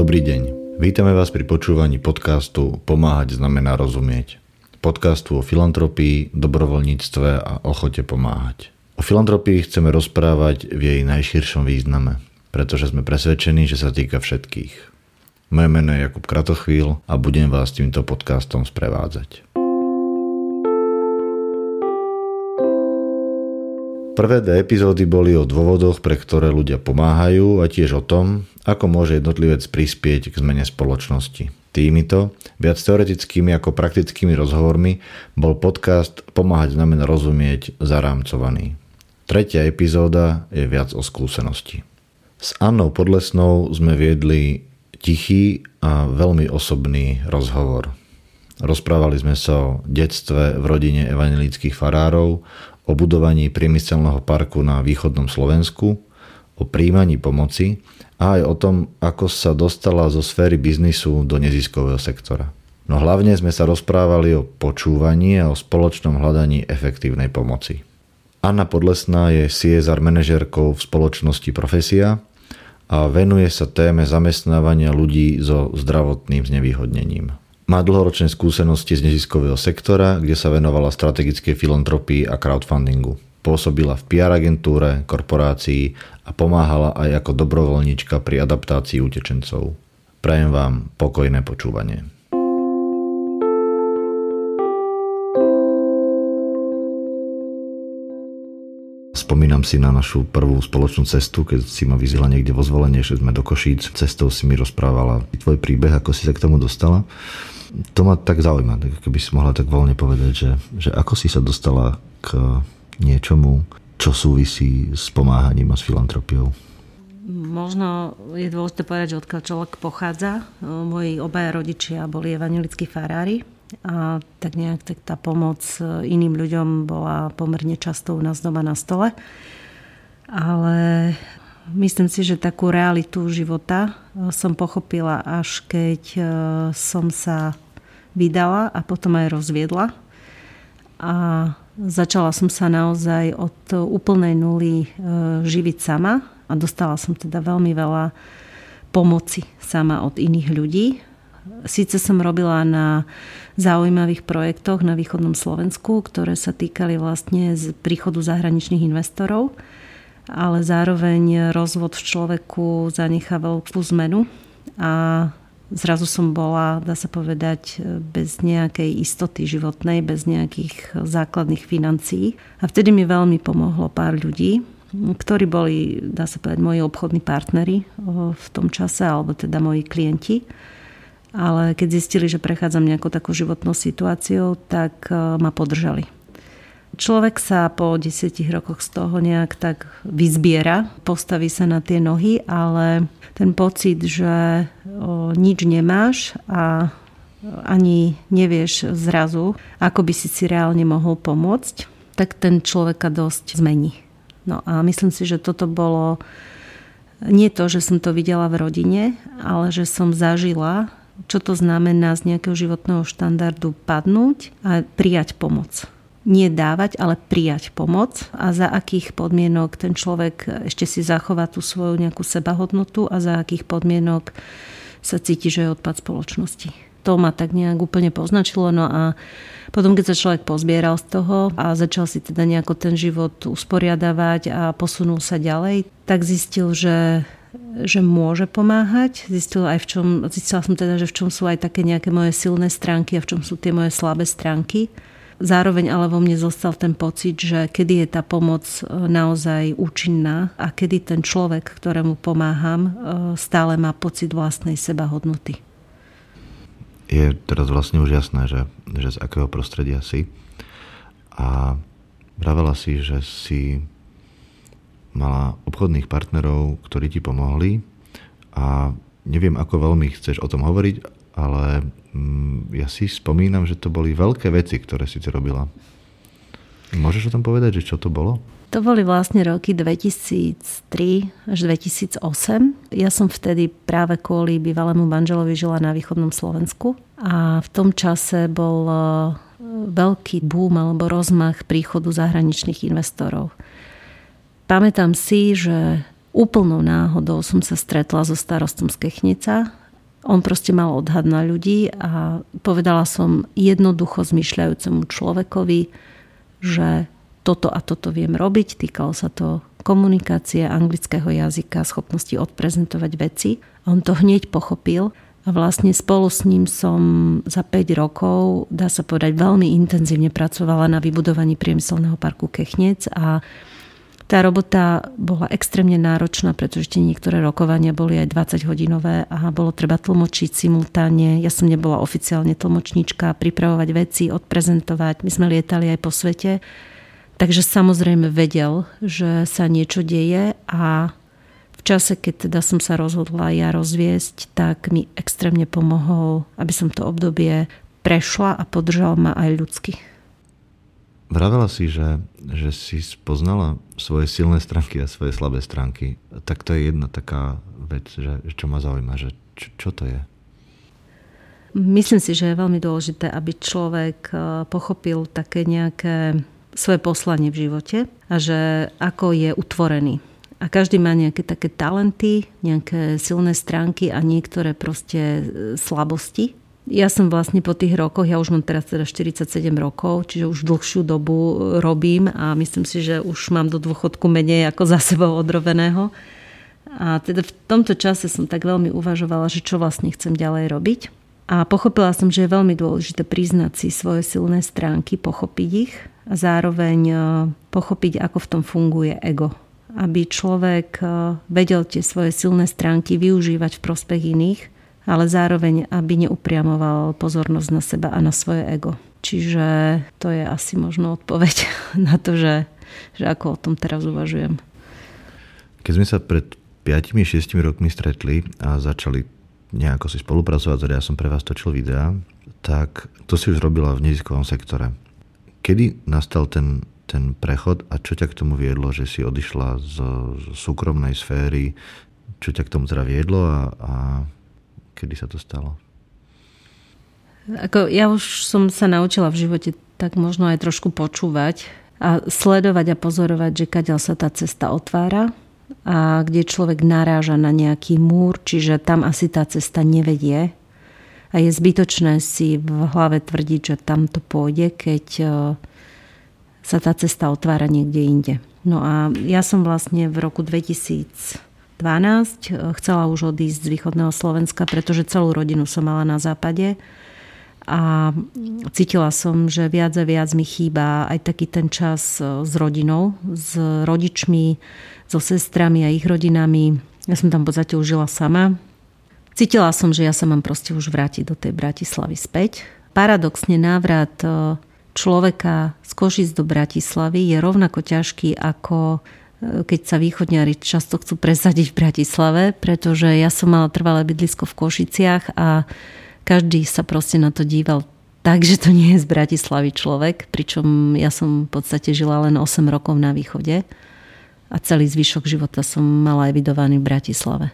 Dobrý deň. Vítame vás pri počúvaní podcastu Pomáhať znamená rozumieť. Podcastu o filantropii, dobrovoľníctve a ochote pomáhať. O filantropii chceme rozprávať v jej najširšom význame, pretože sme presvedčení, že sa týka všetkých. Moje meno je Jakub Kratochvíl a budem vás týmto podcastom sprevádzať. Prvé dve epizódy boli o dôvodoch, pre ktoré ľudia pomáhajú a tiež o tom, ako môže jednotlivec prispieť k zmene spoločnosti. Týmito, viac teoretickými ako praktickými rozhovormi, bol podcast Pomáhať znamená rozumieť zarámcovaný. Tretia epizóda je viac o skúsenosti. S Annou Podlesnou sme viedli tichý a veľmi osobný rozhovor. Rozprávali sme sa o detstve v rodine evanelických farárov, o budovaní priemyselného parku na východnom Slovensku, o príjmaní pomoci a aj o tom, ako sa dostala zo sféry biznisu do neziskového sektora. No hlavne sme sa rozprávali o počúvaní a o spoločnom hľadaní efektívnej pomoci. Anna Podlesná je CSR manažerkou v spoločnosti Profesia a venuje sa téme zamestnávania ľudí so zdravotným znevýhodnením. Má dlhoročné skúsenosti z neziskového sektora, kde sa venovala strategickej filantropii a crowdfundingu. Pôsobila v PR agentúre, korporácii a pomáhala aj ako dobrovoľníčka pri adaptácii utečencov. Prajem vám pokojné počúvanie. Spomínam si na našu prvú spoločnú cestu, keď si ma vyzvala niekde vo zvolenie, že sme do Košíc. Cestou si mi rozprávala tvoj príbeh, ako si sa k tomu dostala. To ma tak zaujíma, tak keby si mohla tak voľne povedať, že, že ako si sa dostala k niečomu, čo súvisí s pomáhaním a s filantropiou. Možno je dôležité povedať, že odkiaľ človek pochádza. Moji obaja rodičia boli evanilickí farári a tak nejak tak tá pomoc iným ľuďom bola pomerne často u nás doma na stole. Ale myslím si, že takú realitu života eh, som pochopila až keď eh, som sa vydala a potom aj rozviedla. A začala som sa naozaj od úplnej nuly eh, živiť sama a dostala som teda veľmi veľa pomoci sama od iných ľudí. Sice som robila na zaujímavých projektoch na východnom Slovensku, ktoré sa týkali vlastne z príchodu zahraničných investorov, ale zároveň rozvod v človeku zanechá veľkú zmenu a zrazu som bola, dá sa povedať, bez nejakej istoty životnej, bez nejakých základných financií. A vtedy mi veľmi pomohlo pár ľudí, ktorí boli, dá sa povedať, moji obchodní partnery v tom čase, alebo teda moji klienti. Ale keď zistili, že prechádzam nejakou takú životnou situáciou, tak ma podržali Človek sa po desiatich rokoch z toho nejak tak vyzbiera, postaví sa na tie nohy, ale ten pocit, že o, nič nemáš a ani nevieš zrazu, ako by si si reálne mohol pomôcť, tak ten človeka dosť zmení. No a myslím si, že toto bolo nie to, že som to videla v rodine, ale že som zažila, čo to znamená z nejakého životného štandardu padnúť a prijať pomoc nie dávať, ale prijať pomoc a za akých podmienok ten človek ešte si zachová tú svoju nejakú sebahodnotu a za akých podmienok sa cíti, že je odpad spoločnosti. To ma tak nejak úplne poznačilo. No a potom, keď sa človek pozbieral z toho a začal si teda nejako ten život usporiadavať a posunul sa ďalej, tak zistil, že že môže pomáhať. Zistil aj v čom, zistila som teda, že v čom sú aj také nejaké moje silné stránky a v čom sú tie moje slabé stránky. Zároveň ale vo mne zostal ten pocit, že kedy je tá pomoc e, naozaj účinná a kedy ten človek, ktorému pomáham, e, stále má pocit vlastnej sebahodnoty. Je teraz vlastne už jasné, že, že z akého prostredia si. A vravela si, že si mala obchodných partnerov, ktorí ti pomohli a neviem, ako veľmi chceš o tom hovoriť, ale mm, ja si spomínam, že to boli veľké veci, ktoré si ty robila. Môžeš o tom povedať, že čo to bolo? To boli vlastne roky 2003 až 2008. Ja som vtedy práve kvôli bývalému manželovi žila na východnom Slovensku a v tom čase bol e, veľký boom alebo rozmach príchodu zahraničných investorov. Pamätám si, že úplnou náhodou som sa stretla so starostom z Kechnica On proste mal odhad na ľudí a povedala som jednoducho zmyšľajúcemu človekovi, že toto a toto viem robiť. Týkalo sa to komunikácie, anglického jazyka, schopnosti odprezentovať veci. On to hneď pochopil a vlastne spolu s ním som za 5 rokov, dá sa povedať, veľmi intenzívne pracovala na vybudovaní priemyselného parku Kechnec a tá robota bola extrémne náročná, pretože tie niektoré rokovania boli aj 20 hodinové a bolo treba tlmočiť simultáne. Ja som nebola oficiálne tlmočníčka, pripravovať veci, odprezentovať. My sme lietali aj po svete. Takže samozrejme vedel, že sa niečo deje a v čase, keď teda som sa rozhodla ja rozviesť, tak mi extrémne pomohol, aby som to obdobie prešla a podržal ma aj ľudsky. Vravela si, že, že si spoznala svoje silné stránky a svoje slabé stránky. Tak to je jedna taká vec, že, čo ma zaujíma, že čo, čo to je? Myslím si, že je veľmi dôležité, aby človek eh, pochopil také nejaké svoje poslanie v živote a že ako je utvorený. A každý má nejaké také talenty, nejaké silné stránky a niektoré proste eh, slabosti ja som vlastne po tých rokoch, ja už mám teraz teda 47 rokov, čiže už dlhšiu dobu robím a myslím si, že už mám do dôchodku menej ako za sebou odroveného. A teda v tomto čase som tak veľmi uvažovala, že čo vlastne chcem ďalej robiť. A pochopila som, že je veľmi dôležité priznať si svoje silné stránky, pochopiť ich a zároveň e, pochopiť, ako v tom funguje ego. Aby človek e, vedel tie svoje silné stránky využívať v prospech iných ale zároveň, aby neupriamoval pozornosť na seba a na svoje ego. Čiže to je asi možno odpoveď na to, že, že ako o tom teraz uvažujem. Keď sme sa pred 5-6 rokmi stretli a začali nejako si spolupracovať, ja som pre vás točil videá, tak to si už robila v neziskovom sektore. Kedy nastal ten, ten prechod a čo ťa k tomu viedlo, že si odišla z, z súkromnej sféry, čo ťa k tomu teda viedlo a, a Kedy sa to stalo? Ako ja už som sa naučila v živote tak možno aj trošku počúvať a sledovať a pozorovať, že kadeľ sa tá cesta otvára a kde človek naráža na nejaký múr, čiže tam asi tá cesta nevedie a je zbytočné si v hlave tvrdiť, že tam to pôjde, keď e, sa tá cesta otvára niekde inde. No a ja som vlastne v roku 2000 12. Eh, chcela už odísť z východného Slovenska, pretože celú rodinu som mala na západe a cítila som, že viac a viac mi chýba aj taký ten čas eh, s rodinou, s rodičmi, so sestrami a ich rodinami. Ja som tam v podstate už sama. Cítila som, že ja sa mám proste už vrátiť do tej Bratislavy späť. Paradoxne návrat eh, človeka z Košic do Bratislavy je rovnako ťažký ako keď sa východňari často chcú presadiť v Bratislave, pretože ja som mala trvalé bydlisko v Košiciach a každý sa proste na to díval tak, že to nie je z Bratislavy človek, pričom ja som v podstate žila len 8 rokov na východe a celý zvyšok života som mala evidovaný v Bratislave.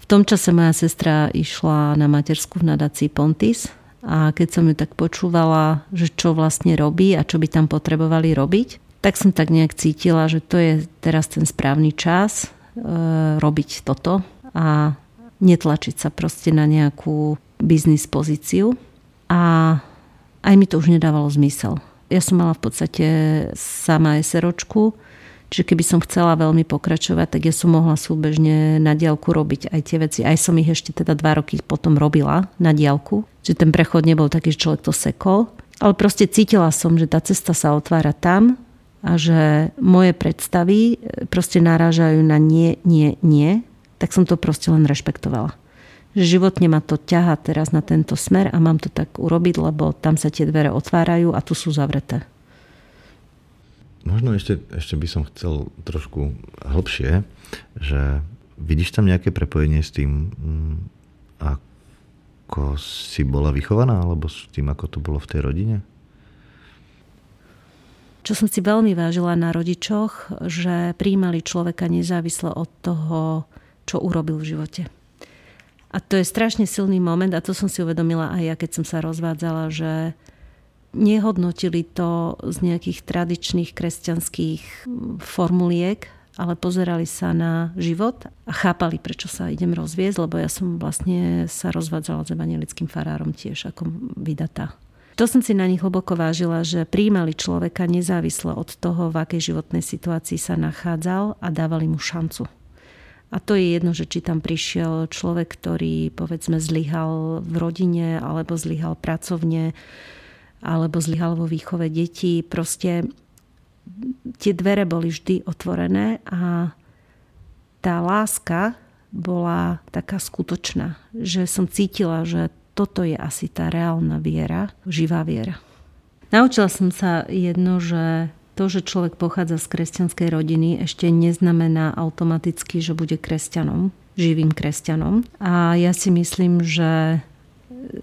V tom čase moja sestra išla na matersku v nadácii Pontis a keď som ju tak počúvala, že čo vlastne robí a čo by tam potrebovali robiť, tak som tak nejak cítila, že to je teraz ten správny čas e, robiť toto a netlačiť sa proste na nejakú biznis pozíciu. A aj mi to už nedávalo zmysel. Ja som mala v podstate sama SROčku, čiže keby som chcela veľmi pokračovať, tak ja som mohla súbežne na diálku robiť aj tie veci. Aj som ich ešte teda dva roky potom robila na diálku. Čiže ten prechod nebol taký, že človek to sekol. Ale proste cítila som, že tá cesta sa otvára tam, a že moje predstavy e, proste narážajú na nie, nie, nie, tak som to proste len rešpektovala. Životne ma to ťaha teraz na tento smer a mám to tak urobiť, lebo tam sa tie dvere otvárajú a tu sú zavreté. Možno ešte, ešte by som chcel trošku hlbšie, že vidíš tam nejaké prepojenie s tým, mm, ako si bola vychovaná, alebo s tým, ako to bolo v tej rodine? Čo som si veľmi vážila na rodičoch, že príjmali človeka nezávisle od toho, čo urobil v živote. A to je strašne silný moment a to som si uvedomila aj ja, keď som sa rozvádzala, že nehodnotili to z nejakých tradičných kresťanských formuliek, ale pozerali sa na život a chápali, prečo sa idem rozviesť, lebo ja som vlastne sa rozvádzala s evangelickým farárom tiež ako vydatá. To som si na nich hlboko vážila, že príjmali človeka nezávisle od toho, v akej životnej situácii sa nachádzal a dávali mu šancu. A to je jedno, že či tam prišiel človek, ktorý povedzme zlyhal v rodine, alebo zlyhal pracovne, alebo zlyhal vo výchove detí. Proste tie dvere boli vždy otvorené a tá láska bola taká skutočná, že som cítila, že toto je asi tá reálna viera, živá viera. Naučila som sa jedno, že to, že človek pochádza z kresťanskej rodiny, ešte neznamená automaticky, že bude kresťanom, živým kresťanom. A ja si myslím, že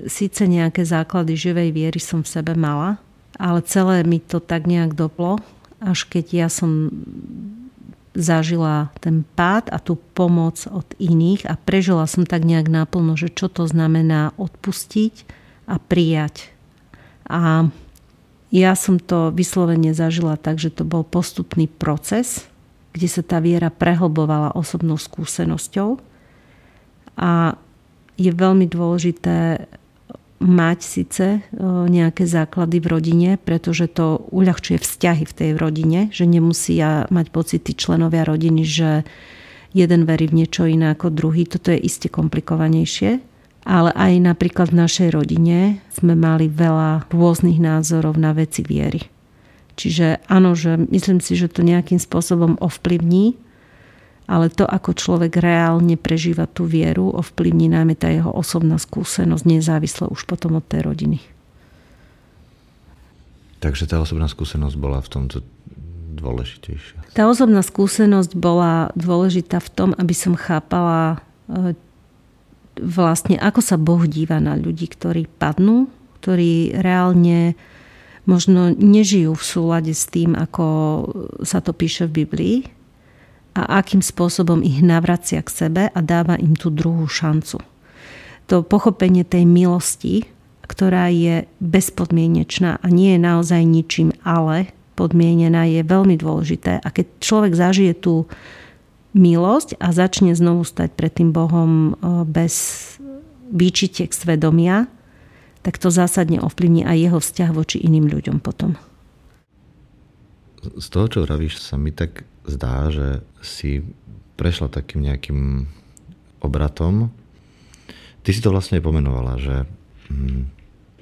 síce nejaké základy živej viery som v sebe mala, ale celé mi to tak nejak doplo až keď ja som zažila ten pád a tú pomoc od iných a prežila som tak nejak naplno, že čo to znamená odpustiť a prijať. A ja som to vyslovene zažila tak, že to bol postupný proces, kde sa tá viera prehlbovala osobnou skúsenosťou a je veľmi dôležité mať síce e, nejaké základy v rodine, pretože to uľahčuje vzťahy v tej rodine, že nemusia mať pocity členovia rodiny, že jeden verí v niečo iné ako druhý. Toto je iste komplikovanejšie. Ale aj napríklad v našej rodine sme mali veľa rôznych názorov na veci viery. Čiže áno, že myslím si, že to nejakým spôsobom ovplyvní ale to, ako človek reálne prežíva tú vieru, ovplyvní najmä tá jeho osobná skúsenosť, nezávisle už potom od tej rodiny. Takže tá osobná skúsenosť bola v tomto dôležitejšia. Tá osobná skúsenosť bola dôležitá v tom, aby som chápala e, vlastne, ako sa Boh díva na ľudí, ktorí padnú, ktorí reálne možno nežijú v súlade s tým, ako sa to píše v Biblii, a akým spôsobom ich navracia k sebe a dáva im tú druhú šancu. To pochopenie tej milosti, ktorá je bezpodmienečná a nie je naozaj ničím ale podmienená, je veľmi dôležité. A keď človek zažije tú milosť a začne znovu stať pred tým Bohom e, bez výčitek svedomia, tak to zásadne ovplyvní aj jeho vzťah voči iným ľuďom potom. Z toho, čo vravíš, sa mi tak zdá, že si prešla takým nejakým obratom. Ty si to vlastne pomenovala, že hm,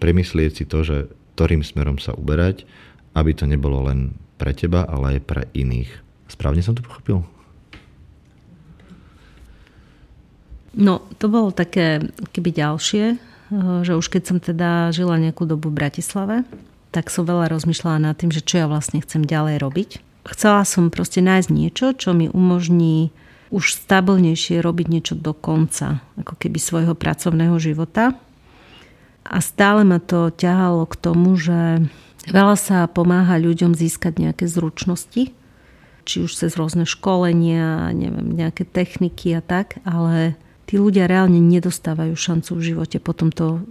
premyslieť si to, že ktorým smerom sa uberať, aby to nebolo len pre teba, ale aj pre iných. Správne som to pochopil? No, to bolo také keby ďalšie, eh, že už keď som teda žila nejakú dobu v Bratislave, tak som veľa rozmýšľala nad tým, že čo ja vlastne chcem ďalej robiť chcela som proste nájsť niečo, čo mi umožní už stabilnejšie robiť niečo do konca, ako keby svojho pracovného života. A stále ma to ťahalo k tomu, že veľa sa pomáha ľuďom získať nejaké zručnosti, či už cez rôzne školenia, neviem, nejaké techniky a tak, ale tí ľudia reálne nedostávajú šancu v živote potom to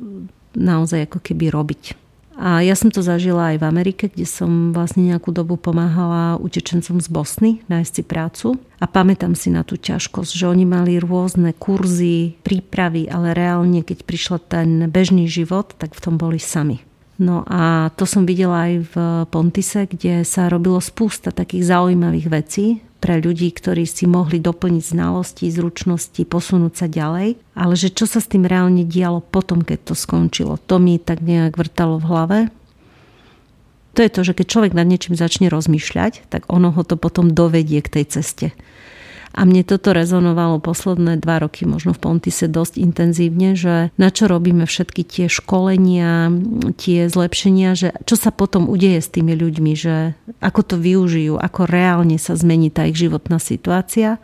naozaj ako keby robiť. A ja som to zažila aj v Amerike, kde som vlastne nejakú dobu pomáhala utečencom z Bosny nájsť si prácu. A pamätám si na tú ťažkosť, že oni mali rôzne kurzy, prípravy, ale reálne, keď prišla ten bežný život, tak v tom boli sami. No a to som videla aj v Pontise, kde sa robilo spústa takých zaujímavých vecí pre ľudí, ktorí si mohli doplniť znalosti, zručnosti, posunúť sa ďalej. Ale že čo sa s tým reálne dialo potom, keď to skončilo, to mi tak nejak vrtalo v hlave. To je to, že keď človek nad niečím začne rozmýšľať, tak ono ho to potom dovedie k tej ceste. A mne toto rezonovalo posledné dva roky, možno v Pontise dosť intenzívne, že na čo robíme všetky tie školenia, tie zlepšenia, že čo sa potom udeje s tými ľuďmi, že ako to využijú, ako reálne sa zmení tá ich životná situácia.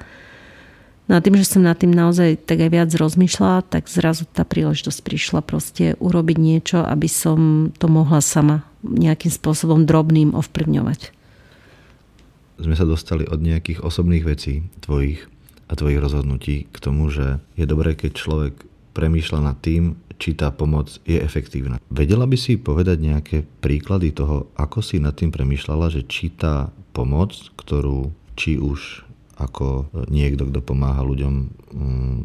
No a tým, že som nad tým naozaj tak aj viac rozmýšľala, tak zrazu tá príležitosť prišla proste urobiť niečo, aby som to mohla sama nejakým spôsobom drobným ovplyvňovať sme sa dostali od nejakých osobných vecí tvojich a tvojich rozhodnutí k tomu, že je dobré, keď človek premýšľa nad tým, či tá pomoc je efektívna. Vedela by si povedať nejaké príklady toho, ako si nad tým premýšľala, že či tá pomoc, ktorú či už ako niekto, kto pomáha ľuďom mm,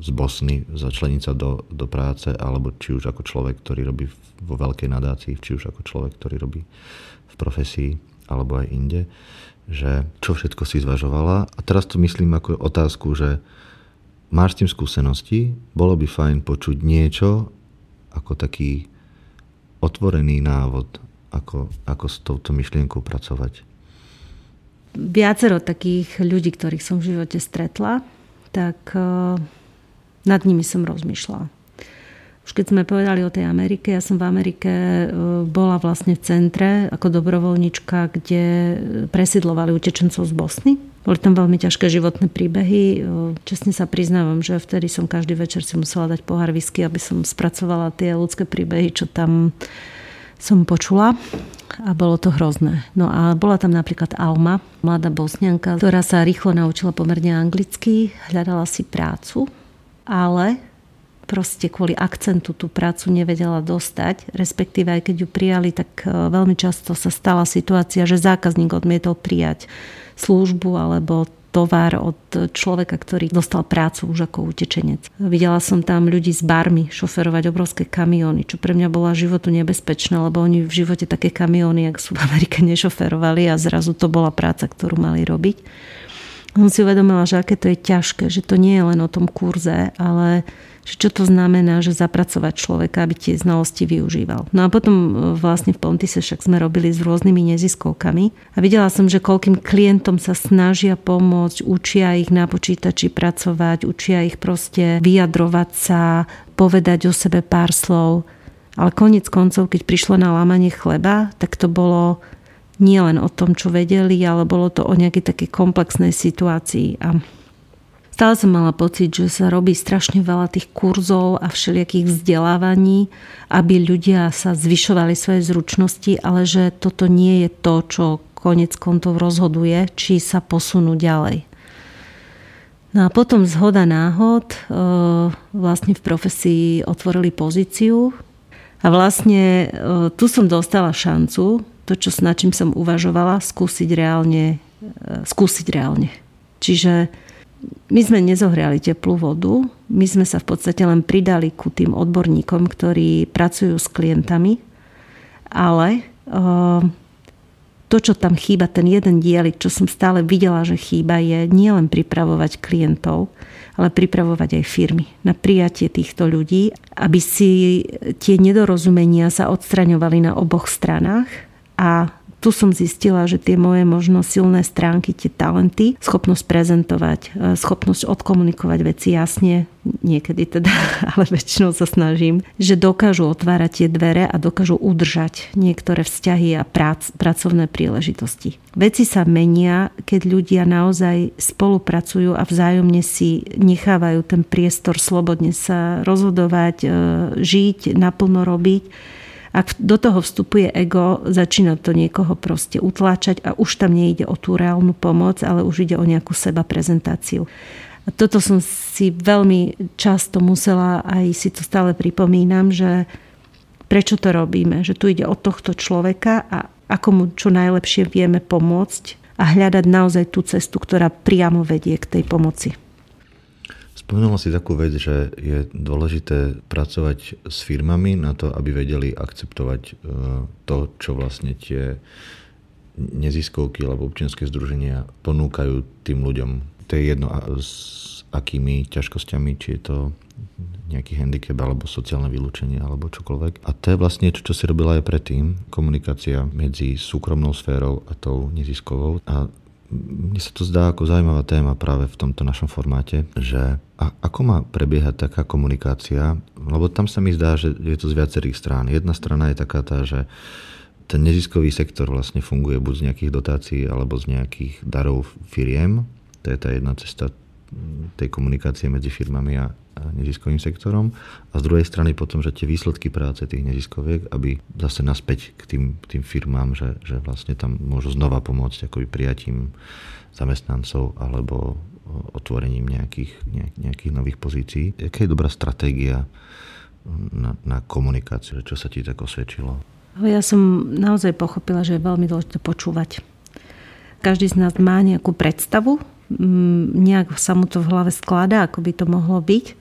z Bosny začleniť sa do, do práce, alebo či už ako človek, ktorý robí vo veľkej nadácii, či už ako človek, ktorý robí v profesii, alebo aj inde, že čo všetko si zvažovala. A teraz to myslím ako otázku, že máš s tým skúsenosti, bolo by fajn počuť niečo ako taký otvorený návod, ako, ako s touto myšlienkou pracovať. Viacero takých ľudí, ktorých som v živote stretla, tak uh, nad nimi som rozmýšľala. Už keď sme povedali o tej Amerike, ja som v Amerike uh, bola vlastne v centre ako dobrovoľnička, kde presidlovali utečencov z Bosny. Boli tam veľmi ťažké životné príbehy. Uh, čestne sa priznávam, že vtedy som každý večer si musela dať pohár whisky, aby som spracovala tie ľudské príbehy, čo tam som počula a bolo to hrozné. No a bola tam napríklad Alma, mladá bosnianka, ktorá sa rýchlo naučila pomerne anglicky, hľadala si prácu, ale proste kvôli akcentu tú prácu nevedela dostať, respektíve aj keď ju prijali, tak e, veľmi často sa stala situácia, že zákazník odmietol prijať službu alebo tovar od človeka, ktorý dostal prácu už ako utečenec. Videla som tam ľudí s barmi šoferovať obrovské kamióny, čo pre mňa bola životu nebezpečné, lebo oni v živote také kamióny, ak sú v Amerike, nešoferovali a zrazu to bola práca, ktorú mali robiť. Som si uvedomila, že aké to je ťažké, že to nie je len o tom kurze, ale že čo to znamená, že zapracovať človeka, aby tie znalosti využíval. No a potom e, vlastne v Pontise však sme robili s rôznymi neziskovkami a videla som, že koľkým klientom sa snažia pomôcť, učia ich na počítači pracovať, učia ich proste vyjadrovať sa, povedať o sebe pár slov. Ale konec koncov, keď prišlo na lámanie chleba, tak to bolo nielen o tom, čo vedeli, ale bolo to o nejakej takej komplexnej situácii. A Stále som mala pocit, že sa robí strašne veľa tých kurzov a všelijakých vzdelávaní, aby ľudia sa zvyšovali svoje zručnosti, ale že toto nie je to, čo konec kontov rozhoduje, či sa posunú ďalej. No a potom zhoda náhod e, vlastne v profesii otvorili pozíciu a vlastne e, tu som dostala šancu, to, čo s čím som uvažovala, skúsiť reálne. E, skúsiť reálne. Čiže my sme nezohriali teplú vodu, my sme sa v podstate len pridali ku tým odborníkom, ktorí pracujú s klientami, ale uh, to, čo tam chýba, ten jeden dielik, čo som stále videla, že chýba, je nielen pripravovať klientov, ale pripravovať aj firmy na prijatie týchto ľudí, aby si tie nedorozumenia sa odstraňovali na oboch stranách a tu som zistila, že tie moje možno silné stránky, tie talenty, schopnosť prezentovať, e, schopnosť odkomunikovať veci jasne, niekedy teda, ale väčšinou sa snažím, že dokážu otvárať tie dvere a dokážu udržať niektoré vzťahy a prác, pracovné príležitosti. Veci sa menia, keď ľudia naozaj spolupracujú a vzájomne si nechávajú ten priestor slobodne sa rozhodovať, e, žiť, naplno robiť ak do toho vstupuje ego, začína to niekoho proste utláčať a už tam nejde o tú reálnu pomoc, ale už ide o nejakú seba prezentáciu. A toto som si veľmi často musela, aj si to stále pripomínam, že prečo to robíme, že tu ide o tohto človeka a ako mu čo najlepšie vieme pomôcť a hľadať naozaj tú cestu, ktorá priamo vedie k tej pomoci. Spomenula si takú vec, že je dôležité pracovať s firmami na to, aby vedeli akceptovať e, to, čo vlastne tie neziskovky alebo občianske združenia ponúkajú tým ľuďom. To je jedno s akými ťažkosťami, či je to nejaký handicap alebo sociálne vylúčenie alebo čokoľvek. A to je vlastne niečo, čo si robila aj predtým, komunikácia medzi súkromnou sférou a tou neziskovou. A mne sa to zdá ako zaujímavá téma práve v tomto našom formáte, že a ako má prebiehať taká komunikácia, lebo tam sa mi zdá, že je to z viacerých strán. Jedna strana je taká tá, že ten neziskový sektor vlastne funguje buď z nejakých dotácií alebo z nejakých darov firiem. To je tá jedna cesta tej komunikácie medzi firmami a neziskovým sektorom a z druhej strany potom, že tie výsledky práce tých neziskoviek, aby zase naspäť k tým, tým firmám, že, že vlastne tam môžu znova pomôcť akoby prijatím zamestnancov alebo otvorením nejakých, nejakých nových pozícií. Jaká je dobrá stratégia na, na komunikáciu? Čo sa ti tak osvedčilo? Ja som naozaj pochopila, že je veľmi dôležité počúvať Každý z nás má nejakú predstavu, nejak sa mu to v hlave skladá, ako by to mohlo byť.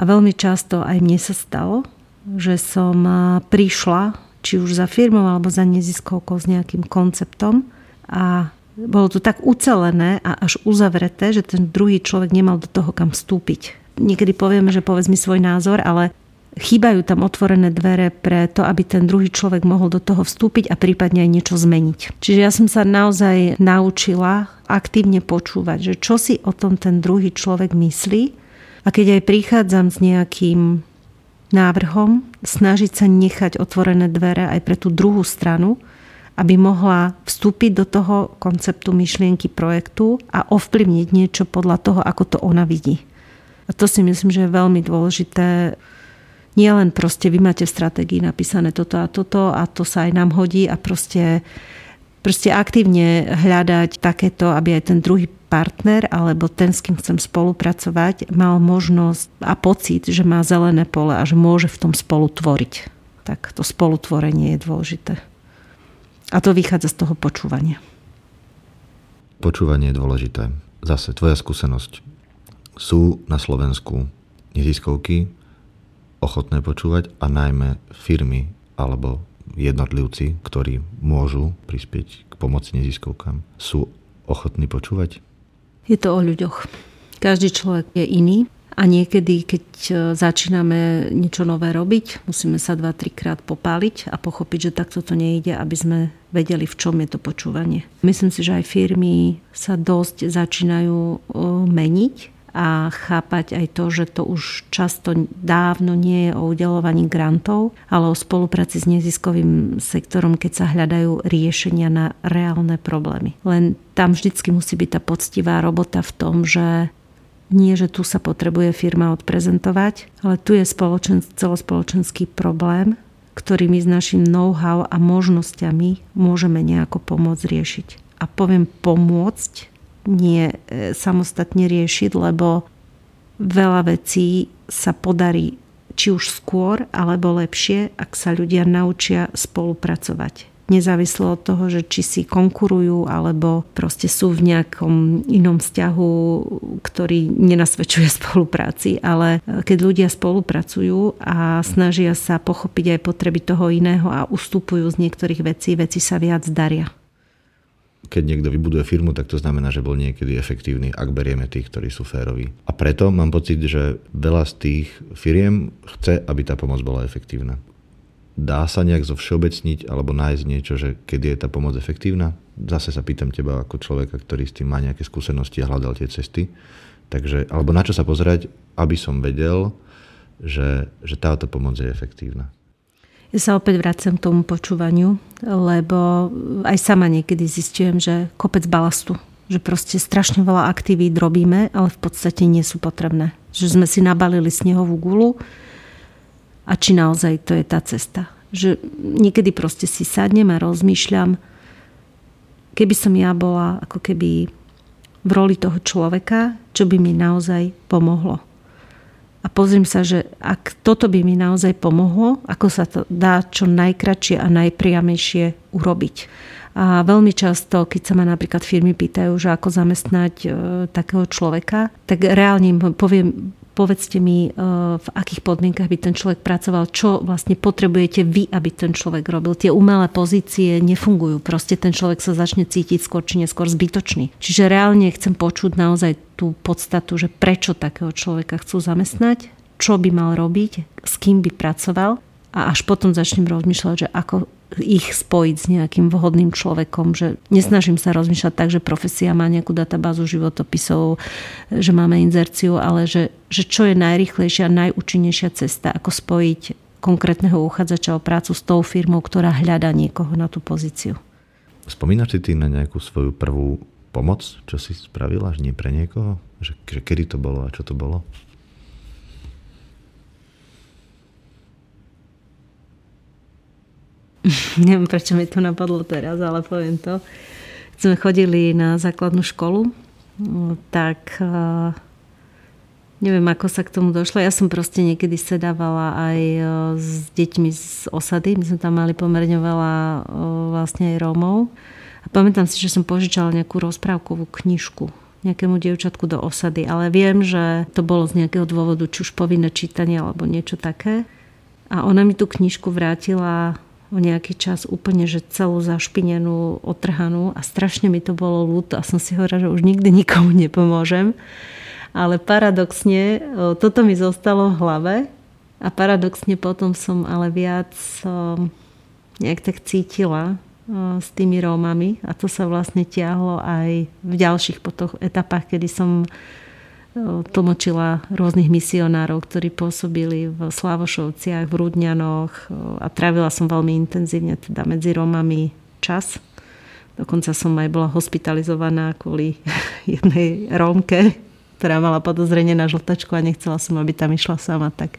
A veľmi často aj mne sa stalo, že som prišla, či už za firmou alebo za neziskovkou s nejakým konceptom a bolo to tak ucelené a až uzavreté, že ten druhý človek nemal do toho kam vstúpiť. Niekedy povieme, že povedz mi svoj názor, ale chýbajú tam otvorené dvere pre to, aby ten druhý človek mohol do toho vstúpiť a prípadne aj niečo zmeniť. Čiže ja som sa naozaj naučila aktívne počúvať, že čo si o tom ten druhý človek myslí a keď aj prichádzam s nejakým návrhom, snažiť sa nechať otvorené dvere aj pre tú druhú stranu, aby mohla vstúpiť do toho konceptu myšlienky projektu a ovplyvniť niečo podľa toho, ako to ona vidí. A to si myslím, že je veľmi dôležité. Nie len proste vy máte v stratégii napísané toto a toto a to sa aj nám hodí a proste, proste aktívne hľadať takéto, aby aj ten druhý partner alebo ten, s kým chcem spolupracovať, mal možnosť a pocit, že má zelené pole a že môže v tom spolu tvoriť. Tak to spolutvorenie je dôležité. A to vychádza z toho počúvania. Počúvanie je dôležité. Zase tvoja skúsenosť. Sú na Slovensku neziskovky ochotné počúvať a najmä firmy alebo jednotlivci, ktorí môžu prispieť k pomoci neziskovkám, sú ochotní počúvať? Je to o ľuďoch. Každý človek je iný a niekedy, keď e, začíname niečo nové robiť, musíme sa dva, trikrát popáliť a pochopiť, že takto to nejde, aby sme vedeli, v čom je to počúvanie. Myslím si, že aj firmy sa dosť začínajú e, meniť a chápať aj to, že to už často dávno nie je o udelovaní grantov, ale o spolupráci s neziskovým sektorom, keď sa hľadajú riešenia na reálne problémy. Len tam vždycky musí byť tá poctivá robota v tom, že nie, že tu sa potrebuje firma odprezentovať, ale tu je spoločen, celospoločenský problém, ktorý my s našim know-how a možnosťami môžeme nejako pomôcť riešiť. A poviem pomôcť, nie e, samostatne riešiť, lebo veľa vecí sa podarí či už skôr, alebo lepšie, ak sa ľudia naučia spolupracovať. Nezávislo od toho, že či si konkurujú, alebo proste sú v nejakom inom vzťahu, ktorý nenasvedčuje spolupráci. Ale e, keď ľudia spolupracujú a snažia sa pochopiť aj potreby toho iného a ustupujú z niektorých vecí, veci sa viac daria keď niekto vybuduje firmu, tak to znamená, že bol niekedy efektívny, ak berieme tých, ktorí sú féroví. A preto mám pocit, že veľa z tých firiem chce, aby tá pomoc bola efektívna. Dá sa nejak zovšeobecniť alebo nájsť niečo, že kedy je tá pomoc efektívna? Zase sa pýtam teba ako človeka, ktorý s tým má nejaké skúsenosti a hľadal tie cesty. Takže, alebo na čo sa pozerať, aby som vedel, že, že táto pomoc je efektívna. Ja sa opäť vracem k tomu počúvaniu, lebo aj sama niekedy zistujem, že kopec balastu, že proste strašne veľa aktivít robíme, ale v podstate nie sú potrebné. Že sme si nabalili snehovú gulu a či naozaj to je tá cesta. Že niekedy proste si sadnem a rozmýšľam, keby som ja bola ako keby v roli toho človeka, čo by mi naozaj pomohlo a pozriem sa, že ak toto by mi naozaj pomohlo, ako sa to dá čo najkračšie a najpriamejšie urobiť. A veľmi často, keď sa ma napríklad firmy pýtajú, že ako zamestnať e, takého človeka, tak reálne im poviem, povedzte mi, e, v akých podmienkach by ten človek pracoval, čo vlastne potrebujete vy, aby ten človek robil. Tie umelé pozície nefungujú. Proste ten človek sa začne cítiť skôr či neskôr zbytočný. Čiže reálne chcem počuť naozaj tú podstatu, že prečo takého človeka chcú zamestnať, čo by mal robiť, s kým by pracoval a až potom začnem rozmýšľať, že ako ich spojiť s nejakým vhodným človekom, že nesnažím sa rozmýšľať tak, že profesia má nejakú databázu životopisov, že máme inzerciu, ale že, že čo je najrychlejšia, najúčinnejšia cesta, ako spojiť konkrétneho uchádzača o prácu s tou firmou, ktorá hľadá niekoho na tú pozíciu. Spomínaš si ty na nejakú svoju prvú pomoc, čo si spravila, že nie pre niekoho? Že, že kedy to bolo a čo to bolo? neviem prečo mi to napadlo teraz, ale poviem to. Keď sme chodili na základnú školu, tak eh, neviem, ako sa k tomu došlo. Ja som proste niekedy sedávala aj eh, s deťmi z osady. My sme tam mali pomerne veľa eh, vlastne aj Rómov. A pamätám si, že som požičala nejakú rozprávkovú knižku nejakému dievčatku do osady, ale viem, že to bolo z nejakého dôvodu, či už povinné čítanie alebo niečo také. A ona mi tú knižku vrátila o nejaký čas úplne, že celú zašpinenú, otrhanú a strašne mi to bolo ľúto a som si hovorila, že už nikdy nikomu nepomôžem. Ale paradoxne, toto mi zostalo v hlave a paradoxne potom som ale viac nejak tak cítila s tými Rómami a to sa vlastne tiahlo aj v ďalších potom etapách, kedy som tlmočila rôznych misionárov, ktorí pôsobili v Slavošovciach, v Rudňanoch a trávila som veľmi intenzívne teda medzi Rómami čas. Dokonca som aj bola hospitalizovaná kvôli jednej Rómke, ktorá mala podozrenie na žltačku a nechcela som, aby tam išla sama, tak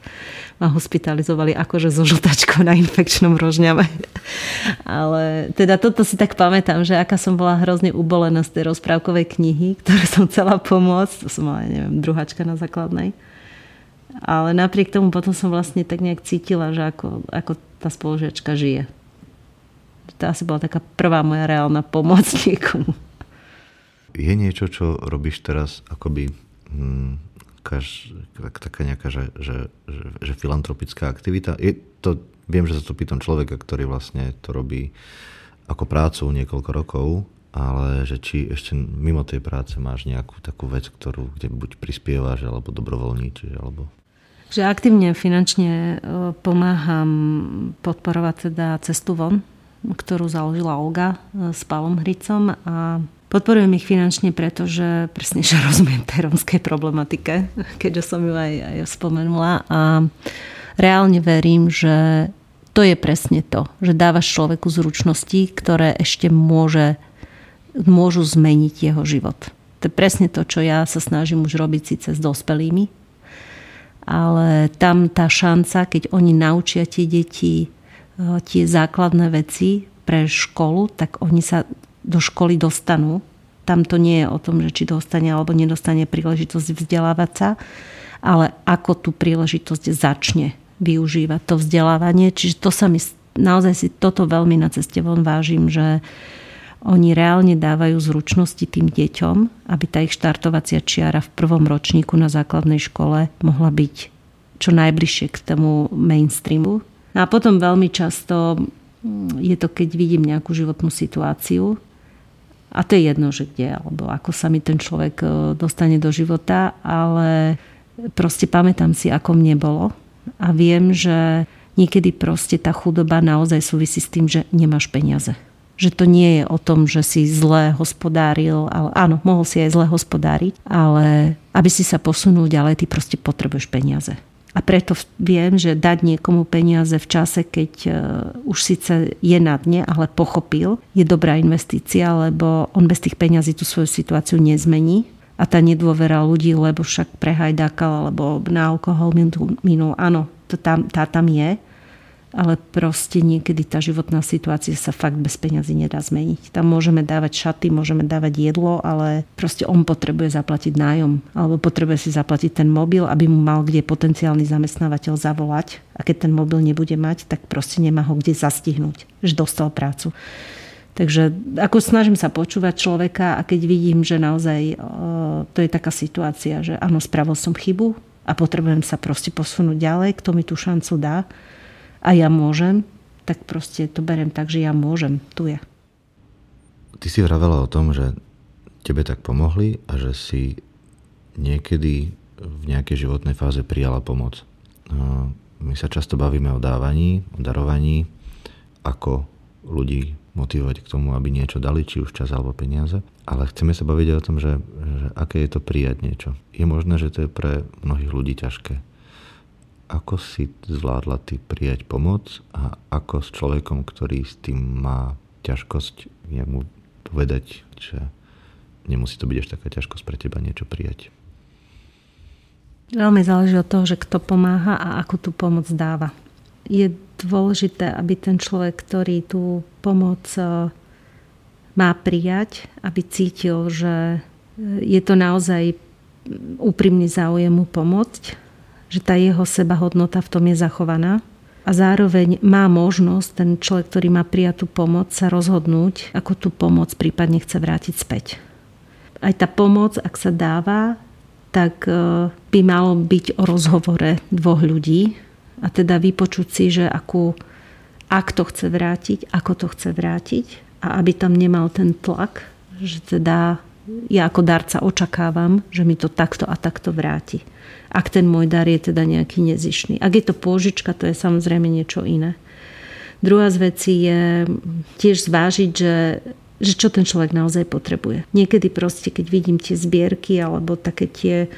ma hospitalizovali akože so žltačkou na infekčnom rožňave. Ale teda toto si tak pamätám, že aká som bola hrozne ubolená z tej rozprávkovej knihy, ktoré som chcela pomôcť. To som mala, neviem, druhačka na základnej. Ale napriek tomu potom som vlastne tak nejak cítila, že ako, ako tá spolužiačka žije. To asi bola taká prvá moja reálna pomoc niekomu. Je niečo, čo robíš teraz akoby kaž, taká nejaká, že, že, že, že filantropická aktivita. Je to, viem, že sa to pýtam človeka, ktorý vlastne to robí ako prácu niekoľko rokov, ale že či ešte mimo tej práce máš nejakú takú vec, ktorú, kde buď prispievaš, alebo dobrovoľníčiš, alebo... Že aktívne finančne e, pomáham podporovať teda cestu von, ktorú založila Olga e, s Pavlom Hricom a Podporujem ich finančne, pretože presne, že rozumiem tej romskej problematike, keďže som ju aj, aj spomenula a reálne verím, že to je presne to, že dávaš človeku zručnosti, ktoré ešte môže, môžu zmeniť jeho život. To je presne to, čo ja sa snažím už robiť síce s dospelými, ale tam tá šanca, keď oni naučia tie deti eh, tie základné veci pre školu, tak oni sa do školy dostanú. Tam to nie je o tom, že či dostane alebo nedostane príležitosť vzdelávať sa, ale ako tú príležitosť začne využívať to vzdelávanie. Čiže to sa mi naozaj si toto veľmi na ceste von vážim, že oni reálne dávajú zručnosti tým deťom, aby tá ich štartovacia čiara v prvom ročníku na základnej škole mohla byť čo najbližšie k tomu mainstreamu. No a potom veľmi často mm, je to, keď vidím nejakú životnú situáciu, a to je jedno, že kde, alebo ako sa mi ten človek e, dostane do života, ale proste pamätám si, ako mne bolo a viem, že niekedy proste tá chudoba naozaj súvisí s tým, že nemáš peniaze. Že to nie je o tom, že si zle hospodáril, ale áno, mohol si aj zle hospodáriť, ale aby si sa posunul ďalej, ty proste potrebuješ peniaze. A preto viem, že dať niekomu peniaze v čase, keď e, už síce je na dne, ale pochopil, je dobrá investícia, lebo on bez tých peňazí tú svoju situáciu nezmení. A tá nedôvera ľudí, lebo však prehajdákal, alebo na alkohol minul, áno, to tam, tá tam je ale proste niekedy tá životná situácia sa fakt bez peňazí nedá zmeniť. Tam môžeme dávať šaty, môžeme dávať jedlo, ale proste on potrebuje zaplatiť nájom alebo potrebuje si zaplatiť ten mobil, aby mu mal kde potenciálny zamestnávateľ zavolať a keď ten mobil nebude mať, tak proste nemá ho kde zastihnúť, že dostal prácu. Takže ako snažím sa počúvať človeka a keď vidím, že naozaj to je taká situácia, že áno, spravil som chybu a potrebujem sa proste posunúť ďalej, kto mi tú šancu dá, a ja môžem, tak proste to berem tak, že ja môžem, tu je. Ty si vravela o tom, že tebe tak pomohli a že si niekedy v nejakej životnej fáze prijala pomoc. My sa často bavíme o dávaní, o darovaní, ako ľudí motivovať k tomu, aby niečo dali, či už čas alebo peniaze. Ale chceme sa baviť o tom, že, že aké je to prijať niečo. Je možné, že to je pre mnohých ľudí ťažké ako si zvládla ty prijať pomoc a ako s človekom, ktorý s tým má ťažkosť, jak mu povedať, že nemusí to byť až taká ťažkosť pre teba niečo prijať. Veľmi záleží od toho, že kto pomáha a ako tú pomoc dáva. Je dôležité, aby ten človek, ktorý tú pomoc e, má prijať, aby cítil, že je to naozaj úprimný záujem mu pomôcť že tá jeho sebahodnota v tom je zachovaná a zároveň má možnosť ten človek, ktorý má prijatú pomoc, sa rozhodnúť, ako tú pomoc prípadne chce vrátiť späť. Aj tá pomoc, ak sa dáva, tak e, by malo byť o rozhovore dvoch ľudí a teda vypočuť si, že akú, ak to chce vrátiť, ako to chce vrátiť a aby tam nemal ten tlak, že teda ja ako darca očakávam, že mi to takto a takto vráti ak ten môj dar je teda nejaký nezišný. Ak je to pôžička, to je samozrejme niečo iné. Druhá z vecí je tiež zvážiť, že že čo ten človek naozaj potrebuje. Niekedy proste, keď vidím tie zbierky alebo také tie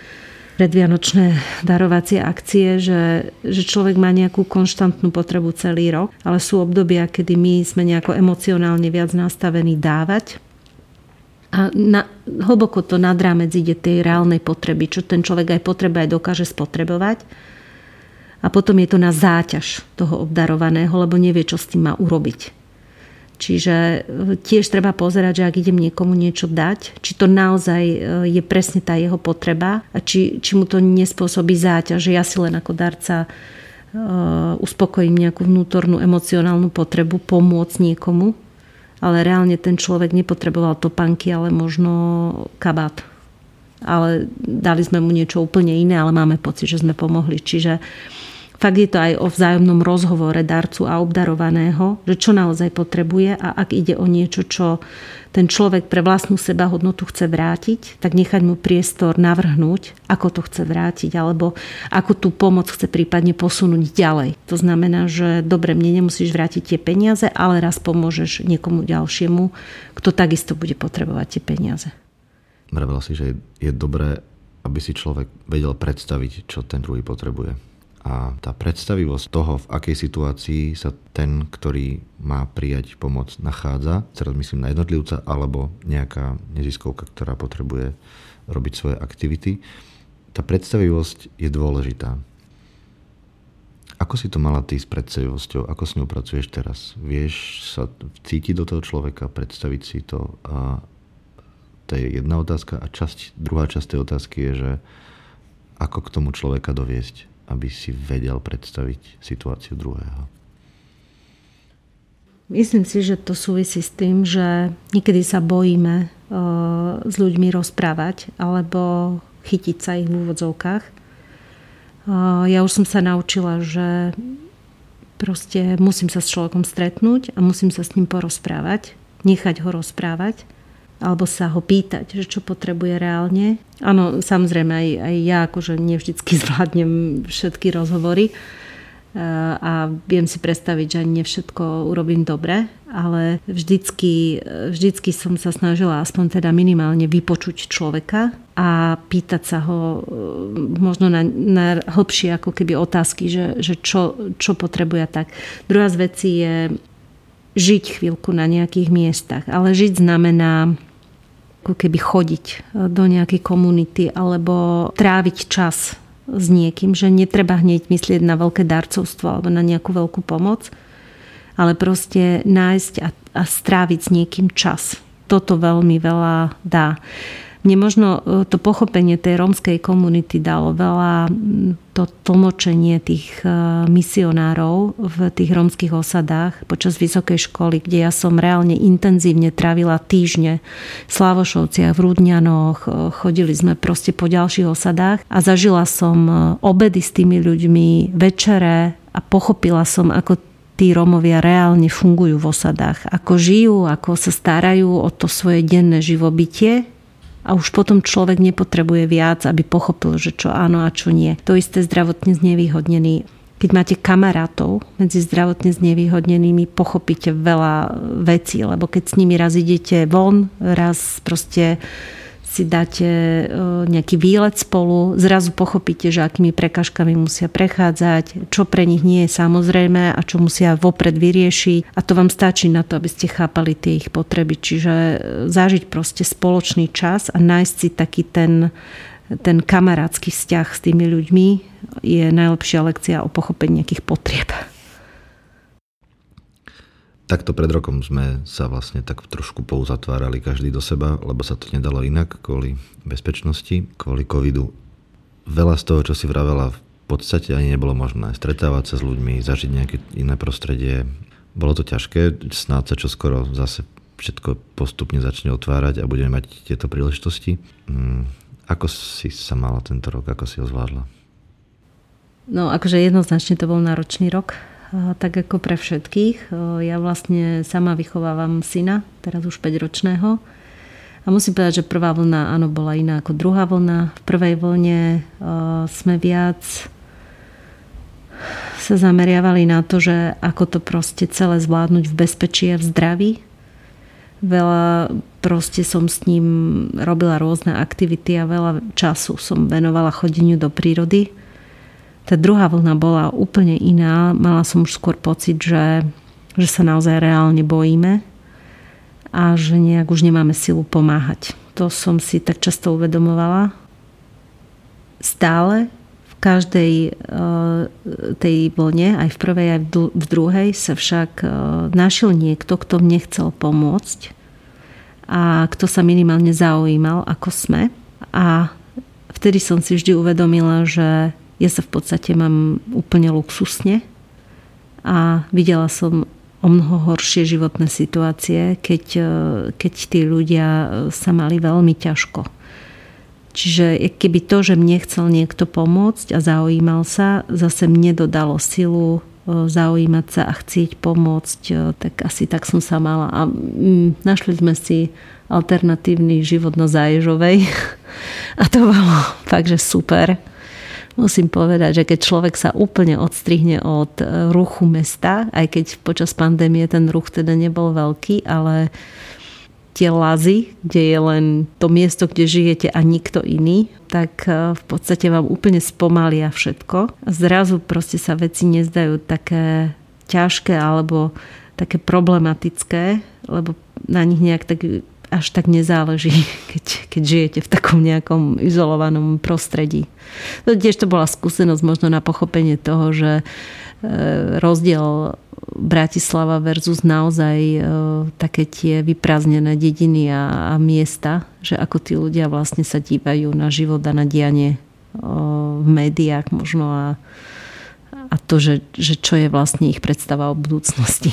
predvianočné darovacie akcie, že, že človek má nejakú konštantnú potrebu celý rok, ale sú obdobia, kedy my sme nejako emocionálne viac nastavení dávať a na, hlboko to nad rámec ide tej reálnej potreby, čo ten človek aj potrebuje, aj dokáže spotrebovať. A potom je to na záťaž toho obdarovaného, lebo nevie, čo s tým má urobiť. Čiže e, tiež treba pozerať, že ak idem niekomu niečo dať, či to naozaj e, je presne tá jeho potreba a či, či mu to nespôsobí záťaž, že ja si len ako darca uh, uspokojím nejakú vnútornú emocionálnu potrebu pomôcť niekomu ale reálne ten človek nepotreboval topanky, ale možno kabát. Ale dali sme mu niečo úplne iné, ale máme pocit, že sme pomohli. Čiže fakt je to aj o vzájomnom rozhovore darcu a obdarovaného, že čo naozaj potrebuje a ak ide o niečo, čo ten človek pre vlastnú seba hodnotu chce vrátiť, tak nechať mu priestor navrhnúť, ako to chce vrátiť, alebo ako tú pomoc chce prípadne posunúť ďalej. To znamená, že dobre, mne nemusíš vrátiť tie peniaze, ale raz pomôžeš niekomu ďalšiemu, kto takisto bude potrebovať tie peniaze. Vravela si, že je dobré, aby si človek vedel predstaviť, čo ten druhý potrebuje a tá predstavivosť toho, v akej situácii sa ten, ktorý má prijať pomoc, nachádza, teraz myslím na jednotlivca, alebo nejaká neziskovka, ktorá potrebuje robiť svoje aktivity, tá predstavivosť je dôležitá. Ako si to mala ty s predstavivosťou? Ako s ňou pracuješ teraz? Vieš sa cítiť do toho človeka, predstaviť si to? A to je jedna otázka. A časť, druhá časť tej otázky je, že ako k tomu človeka doviesť? Aby si vedel predstaviť situáciu druhého? Myslím si, že to súvisí s tým, že niekedy sa bojíme s ľuďmi rozprávať alebo chytiť sa ich v úvodzovkách. Ja už som sa naučila, že proste musím sa s človekom stretnúť a musím sa s ním porozprávať, nechať ho rozprávať alebo sa ho pýtať, že čo potrebuje reálne. Áno, samozrejme aj, aj ja akože nevždycky zvládnem všetky rozhovory e, a viem si predstaviť, že nie všetko urobím dobre, ale vždycky, vždycky som sa snažila aspoň teda minimálne vypočuť človeka a pýtať sa ho e, možno na, na hlbšie ako keby otázky, že, že čo, čo potrebuje tak. Druhá z vecí je žiť chvíľku na nejakých miestach, ale žiť znamená ako keby chodiť e, do nejakej komunity alebo tráviť čas s niekým, že netreba hneď myslieť na veľké darcovstvo alebo na nejakú veľkú pomoc, ale proste nájsť a, a stráviť s niekým čas. Toto veľmi veľa dá mne možno e, to pochopenie tej rómskej komunity dalo veľa to tlmočenie tých e, misionárov v tých rómskych osadách počas vysokej školy, kde ja som reálne intenzívne trávila týždne v Slavošovciach, v Rudňanoch, e, chodili sme proste po ďalších osadách a zažila som obedy s tými ľuďmi, večere a pochopila som, ako tí Rómovia reálne fungujú v osadách. Ako žijú, ako sa starajú o to svoje denné živobytie a už potom človek nepotrebuje viac, aby pochopil, že čo áno a čo nie. To isté zdravotne znevýhodnený. Keď máte kamarátov medzi zdravotne znevýhodnenými, pochopíte veľa vecí, lebo keď s nimi raz idete von, raz proste si dáte e, nejaký výlet spolu, zrazu pochopíte, že akými prekažkami musia prechádzať, čo pre nich nie je samozrejme a čo musia vopred vyriešiť a to vám stačí na to, aby ste chápali tie ich potreby. Čiže e, zažiť proste spoločný čas a nájsť si taký ten, ten kamarátsky vzťah s tými ľuďmi je najlepšia lekcia o pochopení nejakých potrieb. Takto pred rokom sme sa vlastne tak trošku pouzatvárali každý do seba, lebo sa to nedalo inak kvôli bezpečnosti, kvôli covidu. Veľa z toho, čo si vravela v podstate ani nebolo možné stretávať sa s ľuďmi, zažiť nejaké iné prostredie. Bolo to ťažké, snáď sa čo skoro zase všetko postupne začne otvárať a budeme mať tieto príležitosti. Mm, ako si sa mala tento rok, ako si ho zvládla? No akože jednoznačne to bol náročný rok, tak ako pre všetkých. Ja vlastne sama vychovávam syna, teraz už 5 ročného a musím povedať, že prvá vlna áno, bola iná ako druhá vlna. V prvej vlne sme viac sa zameriavali na to, že ako to proste celé zvládnuť v bezpečí a v zdraví. Veľa proste som s ním robila rôzne aktivity a veľa času som venovala chodeniu do prírody. Tá druhá vlna bola úplne iná. Mala som už skôr pocit, že, že sa naozaj reálne bojíme a že nejak už nemáme silu pomáhať. To som si tak často uvedomovala. Stále v každej uh, tej vlne, aj v prvej, aj v druhej, sa však uh, našiel niekto, kto mne chcel pomôcť a kto sa minimálne zaujímal, ako sme. A vtedy som si vždy uvedomila, že ja sa v podstate mám úplne luxusne a videla som o mnoho horšie životné situácie, keď, e, keď tí ľudia e, sa mali veľmi ťažko. Čiže keby to, že mne chcel niekto pomôcť a zaujímal sa, zase mne dodalo silu e, zaujímať sa a chcieť pomôcť, tak asi tak som sa mala. A mm, našli sme si alternatívny život na Záježovej a to bolo fakt, že super musím povedať, že keď človek sa úplne odstrihne od e, ruchu mesta, aj keď počas pandémie ten ruch teda nebol veľký, ale tie lazy, kde je len to miesto, kde žijete a nikto iný, tak e, v podstate vám úplne spomalia všetko. Zrazu proste sa veci nezdajú také ťažké alebo také problematické, lebo na nich nejak tak až tak nezáleží, keď, keď žijete v takom nejakom izolovanom prostredí. To tiež to bola skúsenosť možno na pochopenie toho, že e, rozdiel Bratislava versus naozaj e, také tie vyprázdnené dediny a, a miesta, že ako tí ľudia vlastne sa dívajú na život a na dianie v médiách možno a, a to, že, že čo je vlastne ich predstava o budúcnosti.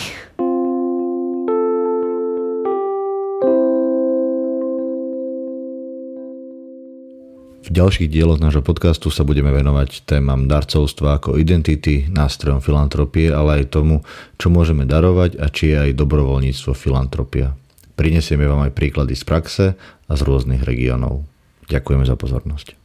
V ďalších dieloch nášho podcastu sa budeme venovať témam darcovstva ako identity, nástrojom filantropie, ale aj tomu, čo môžeme darovať a či je aj dobrovoľníctvo filantropia. Prinesieme vám aj príklady z praxe a z rôznych regiónov. Ďakujeme za pozornosť.